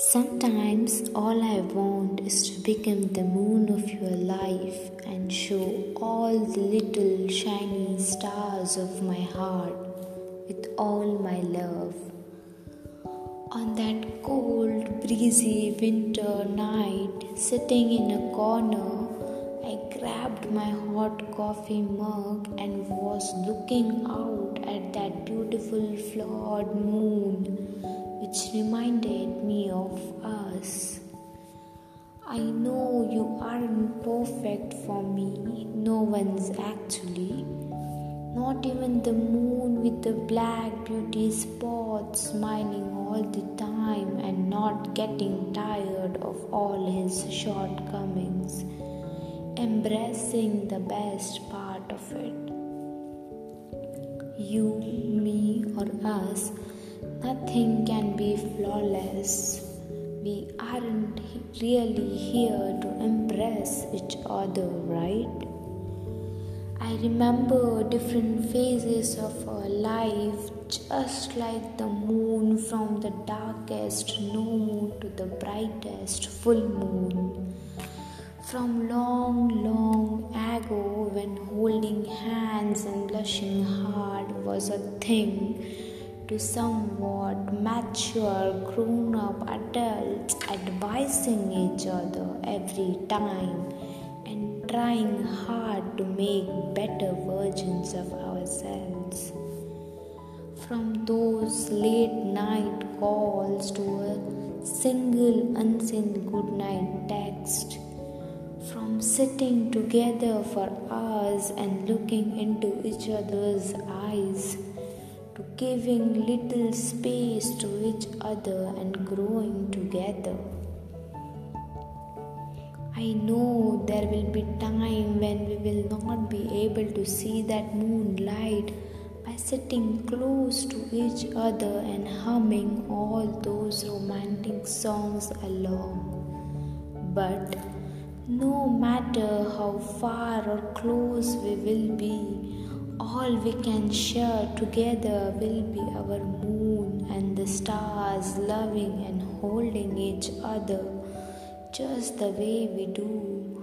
Sometimes all I want is to become the moon of your life and show all the little shiny stars of my heart with all my love. On that cold, breezy winter night, sitting in a corner, I grabbed my hot coffee mug and was looking out at that beautiful flawed moon which reminded me of us. I know you aren't perfect for me, no one's actually. Not even the moon with the black beauty spots smiling all the time and not getting tired of all his shortcomings, embracing the best part of it. You, me, or us Nothing can be flawless. We aren't really here to impress each other, right? I remember different phases of our life, just like the moon from the darkest no moon to the brightest full moon. From long, long ago, when holding hands and blushing hard was a thing to somewhat mature grown up adults advising each other every time and trying hard to make better versions of ourselves. From those late night calls to a single unseen goodnight text, from sitting together for hours and looking into each other's eyes giving little space to each other and growing together. I know there will be time when we will not be able to see that moonlight by sitting close to each other and humming all those romantic songs along. But no matter how far or close we will be, all we can share together will be our moon and the stars loving and holding each other just the way we do,